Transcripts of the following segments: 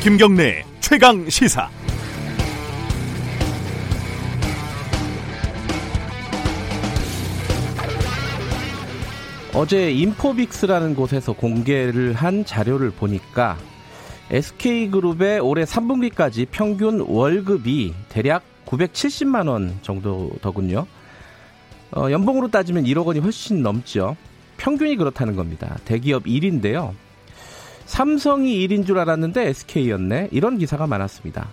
김경래 최강 시사. 어제 인포빅스라는 곳에서 공개를 한 자료를 보니까 SK그룹의 올해 3분기까지 평균 월급이 대략 970만 원 정도더군요. 어, 연봉으로 따지면 1억 원이 훨씬 넘죠. 평균이 그렇다는 겁니다. 대기업 1인데요. 삼성이 1인 줄 알았는데 SK였네. 이런 기사가 많았습니다.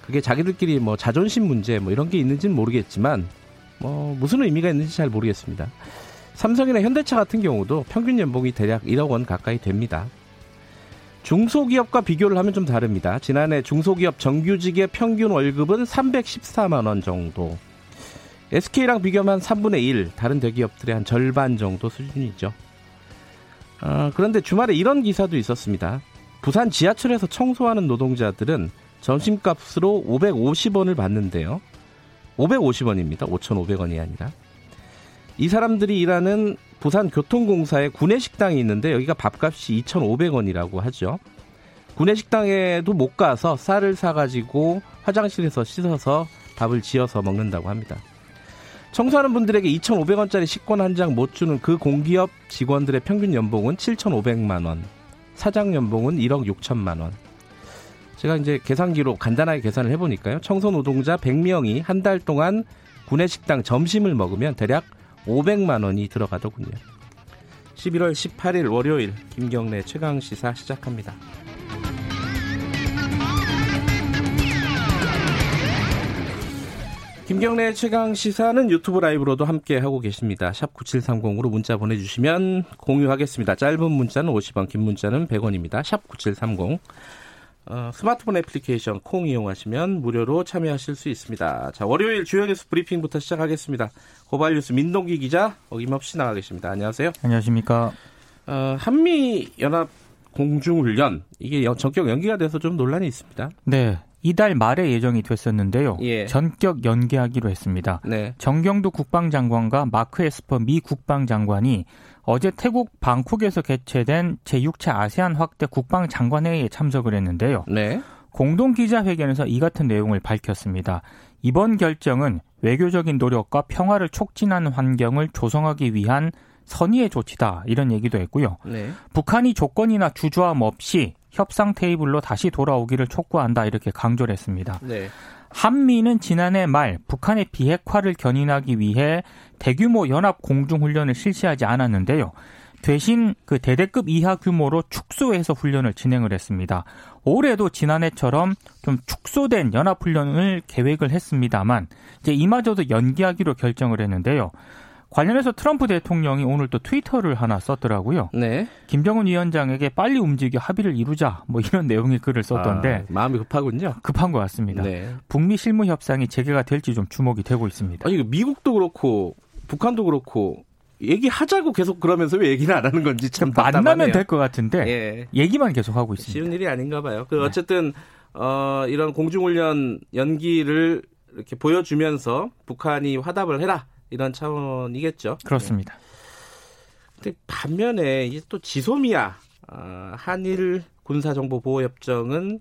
그게 자기들끼리 뭐 자존심 문제 뭐 이런 게 있는지는 모르겠지만 뭐 무슨 의미가 있는지 잘 모르겠습니다. 삼성이나 현대차 같은 경우도 평균 연봉이 대략 1억 원 가까이 됩니다. 중소기업과 비교를 하면 좀 다릅니다. 지난해 중소기업 정규직의 평균 월급은 314만 원 정도. SK랑 비교하면 3분의 1, 다른 대기업들의 한 절반 정도 수준이죠. 어, 그런데 주말에 이런 기사도 있었습니다. 부산 지하철에서 청소하는 노동자들은 점심값으로 550원을 받는데요. 550원입니다. 5,500원이 아니라. 이 사람들이 일하는 부산 교통공사에 구내식당이 있는데 여기가 밥값이 2,500원이라고 하죠. 구내식당에도 못 가서 쌀을 사가지고 화장실에서 씻어서 밥을 지어서 먹는다고 합니다. 청소하는 분들에게 2,500원짜리 식권 한 장 못 주는 그 공기업 직원들의 평균 연봉은 7,500만 원, 사장 연봉은 1억 6천만 원. 제가 이제 계산기로 간단하게 계산을 해보니까요. 청소 노동자 100명이 한 달 동안 구내식당 점심을 먹으면 대략 500만 원이 들어가더군요. 11월 18일 월요일 김경래 최강 시사 시작합니다. 김경래 최강 시사는 유튜브 라이브로도 함께 하고 계십니다. 샵 9730으로 문자 보내주시면 공유하겠습니다. 짧은 문자는 50원, 긴 문자는 100원입니다. 샵 9730. 어, 스마트폰 애플리케이션 콩 이용하시면 무료로 참여하실 수 있습니다. 자, 월요일 주요 뉴스 브리핑부터 시작하겠습니다. 고발 뉴스 민동기 기자 어김없이 나가 계십니다. 안녕하세요. 안녕하십니까. 어, 한미 연합 공중훈련 이게 전격 연기가 돼서 좀 논란이 있습니다. 네. 이달 말에 예정이 됐었는데요. 예. 전격 연기하기로 했습니다. 네. 정경두 국방장관과 마크 에스퍼 미 국방장관이 어제 태국 방콕에서 개최된 제6차 아세안 확대 국방장관회의에 참석을 했는데요. 네. 공동 기자회견에서 이 같은 내용을 밝혔습니다. 이번 결정은 외교적인 노력과 평화를 촉진하는 환경을 조성하기 위한 선의의 조치다 이런 얘기도 했고요. 네. 북한이 조건이나 주저함 없이 협상 테이블로 다시 돌아오기를 촉구한다 이렇게 강조를 했습니다. 네. 한미는 지난해 말 북한의 비핵화를 견인하기 위해 대규모 연합 공중훈련을 실시하지 않았는데요. 대신 그 대대급 이하 규모로 축소해서 훈련을 진행을 했습니다. 올해도 지난해처럼 좀 축소된 연합훈련을 계획을 했습니다만 이제 이마저도 연기하기로 결정을 했는데요. 관련해서 트럼프 대통령이 오늘 또 트위터를 하나 썼더라고요. 네. 김정은 위원장에게 빨리 움직여 합의를 이루자 뭐 이런 내용의 글을 썼던데 아, 마음이 급하군요. 급한 것 같습니다. 네. 북미 실무 협상이 재개가 될지 좀 주목이 되고 있습니다. 아니 미국도 그렇고 북한도 그렇고 얘기하자고 계속 그러면서 왜 얘기를 안 하는 건지 참 만나면 답답하네요. 될것 같은데 예. 얘기만 계속 하고 있습니다. 쉬운 일이 아닌가 봐요. 그 네. 어쨌든 어, 이런 공중훈련 연기를 이렇게 보여주면서 북한이 화답을 해라 이런 차원이겠죠. 그렇습니다. 근데 반면에 이게 또 지소미아 어, 한일 군사정보보호협정은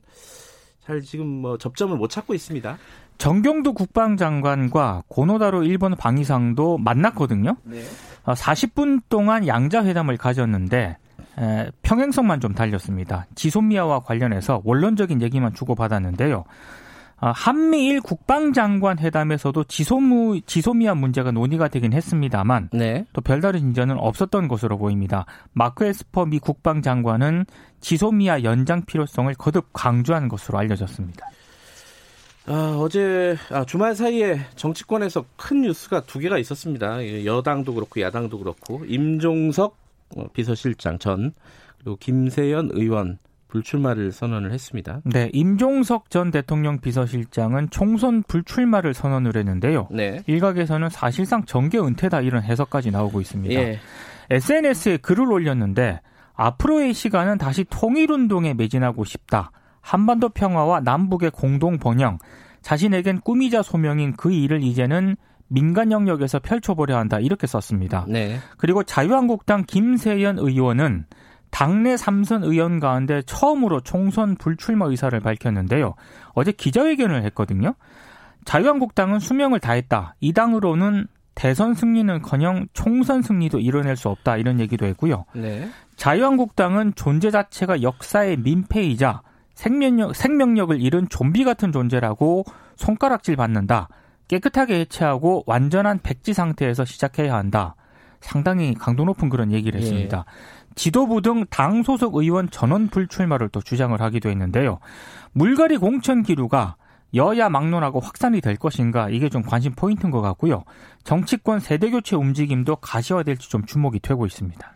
잘 지금 뭐 접점을 못 찾고 있습니다. 정경도 국방장관과 고노다로 일본 방위상도 만났거든요. 네. 어, 40분 동안 양자회담을 가졌는데 에, 평행선만 좀 달렸습니다. 지소미아와 관련해서 원론적인 얘기만 주고받았는데요. 어, 한미일 국방장관 회담에서도 지소무, 지소미아 문제가 논의가 되긴 했습니다만 네. 또 별다른 진전은 없었던 것으로 보입니다. 마크 에스퍼 미 국방장관은 지소미아 연장 필요성을 거듭 강조한 것으로 알려졌습니다. 아, 어제 아, 주말 사이에 정치권에서 큰 뉴스가 두 개가 있었습니다. 예, 여당도 그렇고 야당도 그렇고 임종석 어, 비서실장 전 그리고 김세연 의원 불출마를 선언을 했습니다. 네, 임종석 전 대통령 비서실장은 총선 불출마를 선언을 했는데요. 네. 일각에서는 사실상 정계 은퇴다 이런 해석까지 나오고 있습니다. 예. SNS에 글을 올렸는데 앞으로의 시간은 다시 통일운동에 매진하고 싶다. 한반도 평화와 남북의 공동 번영, 자신에겐 꿈이자 소명인 그 일을 이제는 민간 영역에서 펼쳐보려 한다 이렇게 썼습니다. 네. 그리고 자유한국당 김세연 의원은 당내 삼선 의원 가운데 처음으로 총선 불출마 의사를 밝혔는데요. 어제 기자회견을 했거든요. 자유한국당은 수명을 다했다. 이 당으로는 대선 승리는커녕 총선 승리도 이뤄낼 수 없다 이런 얘기도 했고요. 네. 자유한국당은 존재 자체가 역사의 민폐이자 생명력, 생명력을 잃은 좀비 같은 존재라고 손가락질 받는다. 깨끗하게 해체하고 완전한 백지 상태에서 시작해야 한다. 상당히 강도 높은 그런 얘기를 했습니다. 예. 지도부 등 당 소속 의원 전원 불출마를 또 주장을 하기도 했는데요. 물갈이 공천 기류가 여야 막론하고 확산이 될 것인가 이게 좀 관심 포인트인 것 같고요. 정치권 세대 교체 움직임도 가시화될지 좀 주목이 되고 있습니다.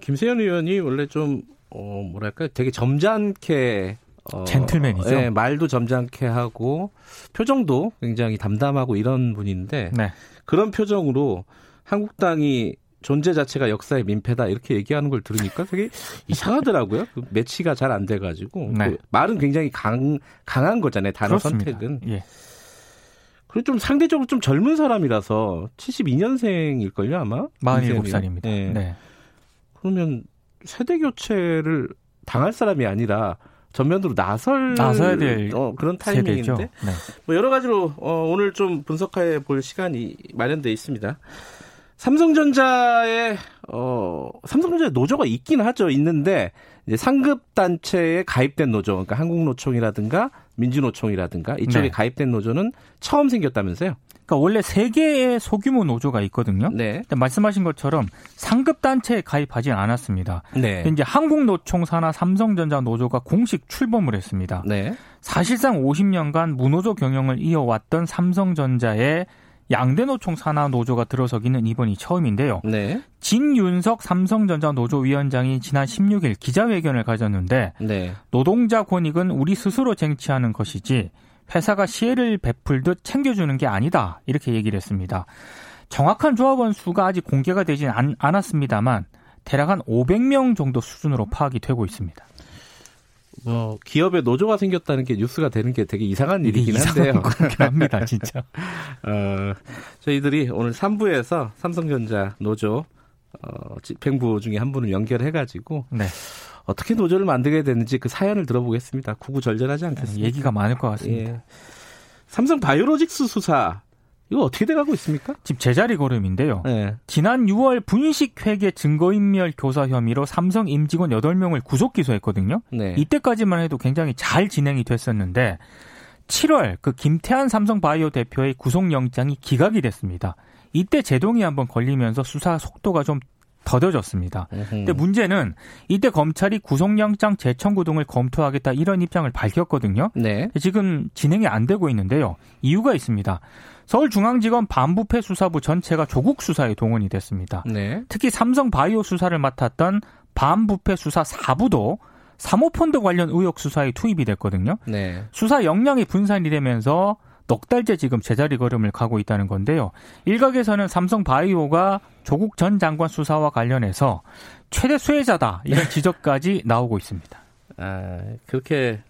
김세현 의원이 원래 좀 어, 뭐랄까 되게 점잖게 어, 젠틀맨이죠. 예, 말도 점잖게 하고 표정도 굉장히 담담하고 이런 분인데 네. 그런 표정으로 한국당이 존재 자체가 역사의 민폐다 이렇게 얘기하는 걸 들으니까 되게 이상하더라고요. 그 매치가 잘 안 돼가지고 네. 그 말은 굉장히 강 강한 거잖아요. 단어 그렇습니다. 선택은. 예. 그리고 좀 상대적으로 좀 젊은 사람이라서 72년생일 걸요 아마. 47살입니다. 네. 네. 그러면 세대 교체를 당할 사람이 아니라 전면으로 나설 나서야 될 어, 그런 타이밍인데 네. 뭐 여러 가지로 어, 오늘 좀 분석해 볼 시간이 마련돼 있습니다. 삼성전자의 어 삼성전자 노조가 있긴 하죠. 있는데 이제 상급 단체에 가입된 노조, 그러니까 한국노총이라든가 민주노총이라든가 이쪽에 네. 가입된 노조는 처음 생겼다면서요? 그러니까 원래 세 개의 소규모 노조가 있거든요. 네. 말씀하신 것처럼 상급 단체에 가입하진 않았습니다. 네. 이제 한국노총 산하 삼성전자 노조가 공식 출범을 했습니다. 네. 사실상 50년간 무노조 경영을 이어왔던 삼성전자의 양대 노총 산하 노조가 들어서기는 이번이 처음인데요. 네. 진윤석 삼성전자 노조 위원장이 지난 16일 기자회견을 가졌는데 네. 노동자 권익은 우리 스스로 쟁취하는 것이지 회사가 시혜를 베풀듯 챙겨주는 게 아니다 이렇게 얘기를 했습니다. 정확한 조합원 수가 아직 공개가 되진 않, 않았습니다만 대략 한 500명 정도 수준으로 파악이 되고 있습니다. 뭐 기업에 노조가 생겼다는 게 뉴스가 되는 게 되게 이상한 일이긴 한데요. 합니다, 진짜. 어, 저희들이 오늘 3부에서 삼성전자 노조 어, 집행부 중에 한 분을 연결해가지고 네. 어떻게 노조를 만들게 됐는지 그 사연을 들어보겠습니다. 구구절절하지 않겠습니까? 얘기가 많을 것 같습니다. 예. 삼성 바이오로직스 수사 이거 어떻게 돼가고 있습니까? 지금 제자리 걸음인데요. 네. 지난 6월 분식회계 증거인멸 교사 혐의로 삼성 임직원 8명을 구속 기소했거든요. 네. 이때까지만 해도 굉장히 잘 진행이 됐었는데 7월 그 김태한 삼성바이오 대표의 구속영장이 기각이 됐습니다. 이때 제동이 한번 걸리면서 수사 속도가 좀 더뎌졌습니다. 근데 문제는 이때 검찰이 구속영장 재청구 등을 검토하겠다 이런 입장을 밝혔거든요. 네. 지금 진행이 안 되고 있는데요. 이유가 있습니다. 서울중앙지검 반부패 수사부 전체가 조국 수사에 동원이 됐습니다. 네. 특히 삼성 바이오 수사를 맡았던 반부패 수사 4부도 사모펀드 관련 의혹 수사에 투입이 됐거든요. 네. 수사 역량이 분산이 되면서 넉 달째 지금 제자리 걸음을 가고 있다는 건데요. 일각에서는 삼성 바이오가 조국 전 장관 수사와 관련해서 최대 수혜자다 이런 지적까지 나오고 있습니다. 아 그렇게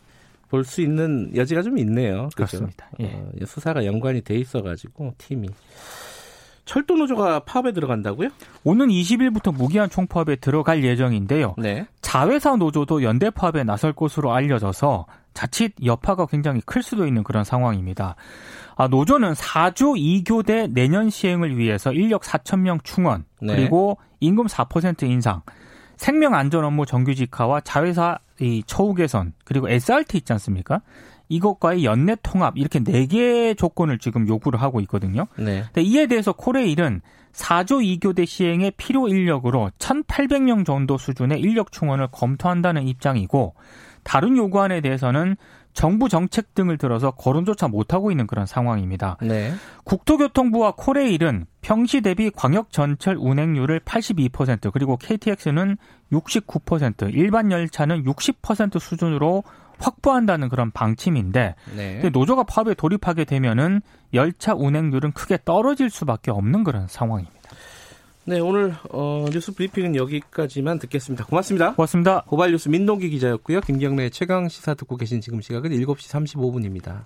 볼 수 있는 여지가 좀 있네요. 그렇죠? 그렇습니다. 예. 어, 수사가 연관이 돼 있어가지고 팀이 철도 노조가 파업에 들어간다고요? 오는 20일부터 무기한 총파업에 들어갈 예정인데요. 네. 자회사 노조도 연대 파업에 나설 것으로 알려져서 자칫 여파가 굉장히 클 수도 있는 그런 상황입니다. 아, 노조는 4조 2교대 내년 시행을 위해서 인력 4천 명 충원 네. 그리고 임금 4% 인상, 생명 안전 업무 정규직화와 자회사 이 처우 개선 그리고 SRT 있지 않습니까? 이것과의 연내 통합 이렇게 네 개의 조건을 지금 요구를 하고 있거든요. 네. 근데 이에 대해서 코레일은 4조 2교대 시행의 필요 인력으로 1,800명 정도 수준의 인력 충원을 검토한다는 입장이고 다른 요구안에 대해서는 정부 정책 등을 들어서 거론조차 못하고 있는 그런 상황입니다. 네. 국토교통부와 코레일은 평시 대비 광역 전철 운행률을 82% 그리고 KTX는 69% 일반 열차는 60% 수준으로 확보한다는 그런 방침인데 네. 노조가 파업에 돌입하게 되면은 열차 운행률은 크게 떨어질 수밖에 없는 그런 상황입니다. 네, 오늘 어, 뉴스 브리핑은 여기까지만 듣겠습니다. 고맙습니다. 고맙습니다. 고발 뉴스 민동기 기자였고요. 김경래 최강 시사 듣고 계신 지금 시각은 7시 35분입니다.